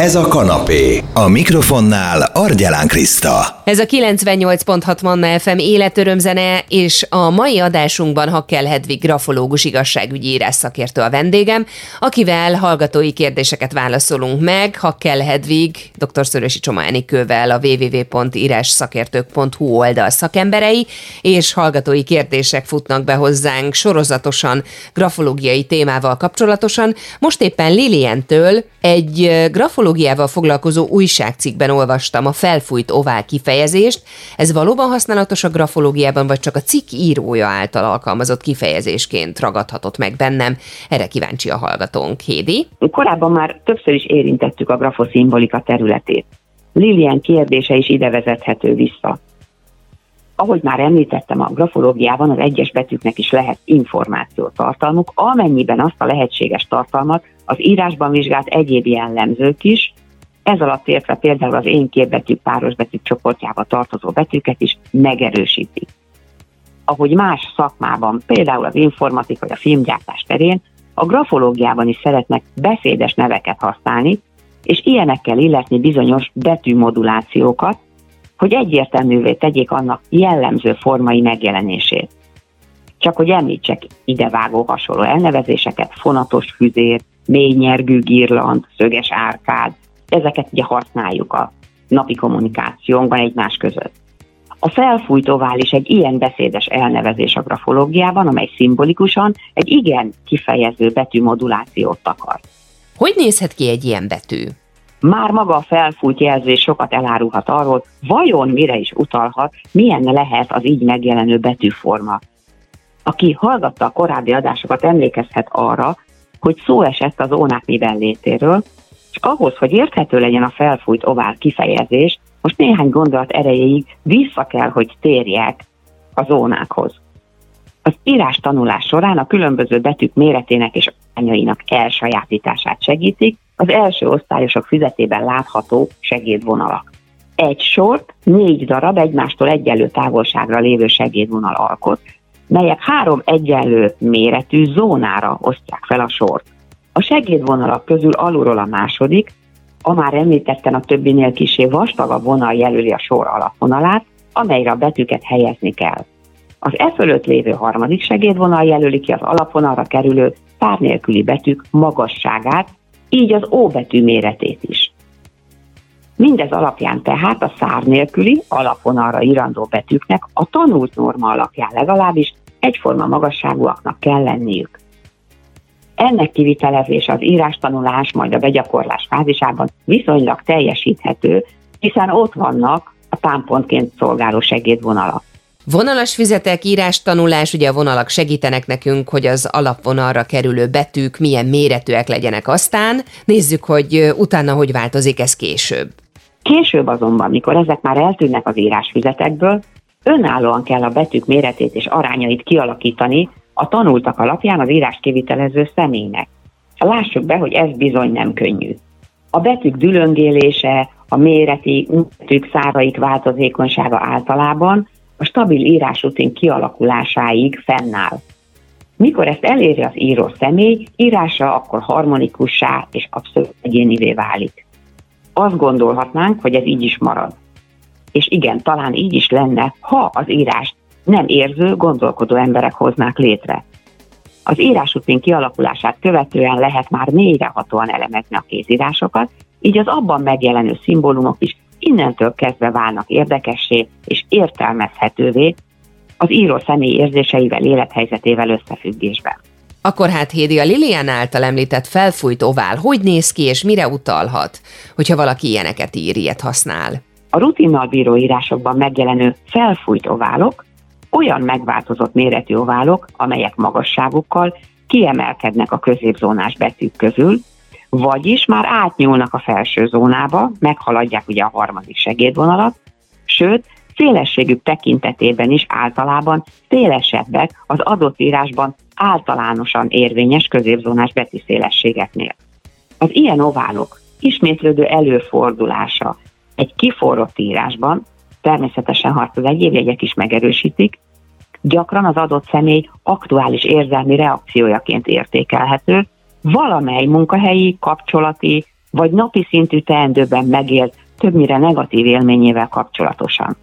Ez a kanapé. A mikrofonnál Argyelán Kriszta. Ez a 98.6 Manna FM életörömzene, és a mai adásunkban Hakkel Hedvig grafológus igazságügyi írás szakértő a vendégem, akivel hallgatói kérdéseket válaszolunk meg. Hakkel Hedvig, dr. Szörösi Csoma Enikővel a www.írásszakértők.hu oldal szakemberei, és hallgatói kérdések futnak be hozzánk sorozatosan grafológiai témával kapcsolatosan. Most éppen Lilientől egy grafológiai pszichológiával foglalkozó újságcikkben olvastam a felfújt ovál kifejezést. Ez valóban használatos a grafológiában, vagy csak a cikk írója által alkalmazott kifejezésként ragadhatott meg bennem? Erre kíváncsi a hallgatónk. Hédi? Korábban már többször is érintettük a grafoszimbolika területét. Lilian kérdése is ide vezethető vissza. Ahogy már említettem, a grafológiában az egyes betűknek is lehet információ tartalmuk, amennyiben azt a lehetséges tartalmat az írásban vizsgált egyéb jellemzők is, ez alatt értve például az én képbetű páros betűk csoportjába tartozó betűket is megerősíti. Ahogy más szakmában, például az informatik vagy a filmgyártás terén, a grafológiában is szeretnek beszédes neveket használni, és ilyenekkel illetni bizonyos betűmodulációkat, hogy egyértelművé tegyék annak jellemző formai megjelenését. Csak hogy említsek idevágó hasonló elnevezéseket, fonatos füzér, mélynyergű girland, szöges árkád, ezeket ugye használjuk a napi kommunikációnkban egymás között. A felfújt ovális egy ilyen beszédes elnevezés a grafológiában, amely szimbolikusan egy igen kifejező betűmodulációt akar. Hogy nézhet ki egy ilyen betű? Már maga a felfújt jelzés sokat elárulhat arról, vajon mire is utalhat, milyen lehet az így megjelenő betűforma. Aki hallgatta a korábbi adásokat, emlékezhet arra, hogy szó esett az ónák miben létéről, és ahhoz, hogy érthető legyen a felfújt ovál kifejezés, most néhány gondolat erejéig vissza kell, hogy térjek a zónákhoz. Az írás tanulás során a különböző betűk méretének és arányainak elsajátítását segítik az első osztályosok füzetében látható segédvonalak. Egy sort négy darab egymástól egyenlő távolságra lévő segédvonal alkot, melyek három egyenlő méretű zónára osztják fel a sort. A segédvonalak közül alulról a második, a már említetten a többinél kisé vastagabb vonal jelöli a sor alapvonalát, amelyre a betűket helyezni kell. Az e fölött lévő harmadik segédvonal jelöli ki az alapvonalra kerülő pár nélküli betűk magasságát, így az ó betű méretét is. Mindez alapján tehát a szár nélküli alapvonalra írandó betűknek a tanult norma alapján legalábbis egyforma magasságúaknak kell lenniük. Ennek kivitelezés az írástanulás, majd a begyakorlás fázisában viszonylag teljesíthető, hiszen ott vannak a támpontként szolgáló segédvonalak. Vonalas fizetek, írás, tanulás, ugye a vonalak segítenek nekünk, hogy az alapvonalra kerülő betűk milyen méretűek legyenek aztán. Nézzük, hogy utána hogy változik ez később. Később azonban, mikor ezek már eltűnnek az írásfüzetekből, önállóan kell a betűk méretét és arányait kialakítani a tanultak alapján az írás kivitelező személynek. Lássuk be, hogy ez bizony nem könnyű. A betűk dülöngélése, a méreti, betűk száraik változékonysága általában a stabil írásrutin kialakulásáig fennáll. Mikor ezt eléri az író személy, írása akkor harmonikussá és abszolút egyénivé válik. Azt gondolhatnánk, hogy ez így is marad. És igen, talán így is lenne, ha az írás nem érző, gondolkodó emberek hoznák létre. Az írásrutin kialakulását követően lehet már mélyrehatóan elemezni a kézírásokat, így az abban megjelenő szimbólumok is innentől kezdve válnak érdekessé és értelmezhetővé az író személy érzéseivel, élethelyzetével összefüggésben. Akkor hát Hédi, a Lilian által említett felfújt ovál, hogy néz ki és mire utalhat, hogyha valaki ilyeneket ír, ilyet használ? A rutinnal bíró írásokban megjelenő felfújt oválok olyan megváltozott méretű oválok, amelyek magasságukkal kiemelkednek a középzónás betűk közül, vagyis már átnyúlnak a felső zónába, meghaladják ugye a harmadik segédvonalat, sőt, szélességük tekintetében is általában szélesebbek az adott írásban általánosan érvényes középzónás betűszélességeknél. Az ilyen oválok ismétlődő előfordulása egy kiforrott írásban, természetesen ha az egyéb jegyek is megerősítik, gyakran az adott személy aktuális érzelmi reakciójaként értékelhető, valamely munkahelyi, kapcsolati vagy napi szintű teendőben megélt többnyire negatív élményével kapcsolatosan.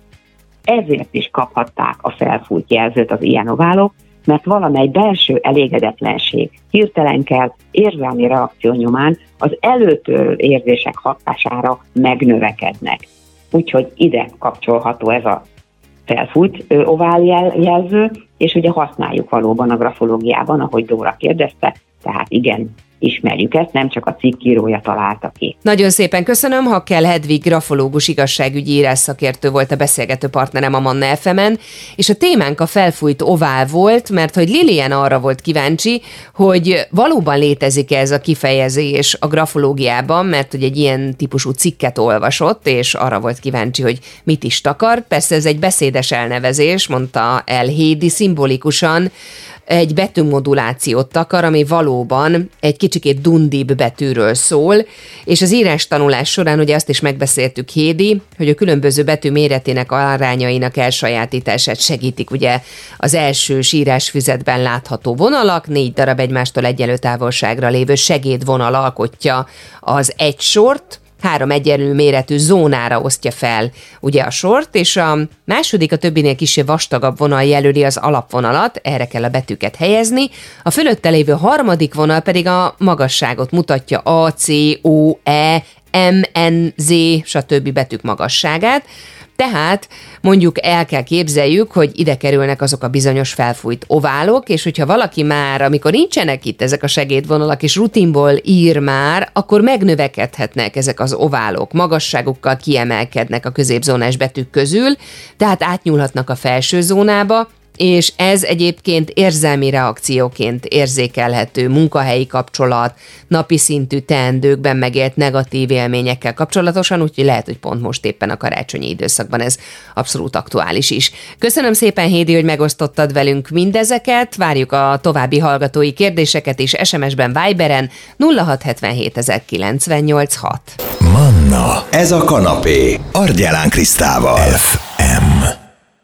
Ezért is kaphatták a felfújt jelzőt az ilyen oválok, mert valamely belső elégedetlenség, hirtelenkel érzelmi reakció nyomán az előtől érzések hatására megnövekednek. Úgyhogy ide kapcsolható ez a felfújt ovál jelző, és ugye használjuk valóban a grafológiában, ahogy Dóra kérdezte, tehát igen, ismerjük ezt, nem csak a cikkírója találta ki. Nagyon szépen köszönöm, ha kell Hedvig grafológus igazságügyi írás szakértő volt a beszélgető partnerem a Manna fm és a témánk a felfújt ovál volt, mert hogy Lilian arra volt kíváncsi, hogy valóban létezik ez a kifejezés a grafológiában, mert hogy egy ilyen típusú cikket olvasott, és arra volt kíváncsi, hogy mit is takar. Persze ez egy beszédes elnevezés, mondta el Hédi, szimbolikusan egy betűmodulációt takar, ami valóban egy kicsikét dundibb betűről szól, és az írás tanulás során ugye azt is megbeszéltük Hédi, hogy a különböző betű méretének arányainak elsajátítását segítik ugye az első írásfüzetben látható vonalak, négy darab egymástól egyenlő távolságra lévő segédvonal alkotja az egy sort, három egyenlő méretű zónára osztja fel ugye a sort, és a második a többinél kisebb vastagabb vonal jelöli az alapvonalat, erre kell a betűket helyezni, a fölötte lévő harmadik vonal pedig a magasságot mutatja A, C, O, E, M, N, Z, stb. betűk magasságát, tehát mondjuk el kell képzeljük, hogy ide kerülnek azok a bizonyos felfújt oválok, és hogyha valaki már, amikor nincsenek itt ezek a segédvonalak, és rutinból ír már, akkor megnövekedhetnek ezek az oválok, magasságukkal kiemelkednek a középzónás betűk közül, tehát átnyúlhatnak a felső zónába, és ez egyébként érzelmi reakcióként érzékelhető munkahelyi kapcsolat, napi szintű teendőkben megélt negatív élményekkel kapcsolatosan, úgyhogy lehet, hogy pont most éppen a karácsonyi időszakban ez abszolút aktuális is. Köszönöm szépen, Hédi, hogy megosztottad velünk mindezeket, várjuk a további hallgatói kérdéseket is SMS-ben, Viberen 0677 Manna, ez a kanapé, Argyelán Krisztával. F.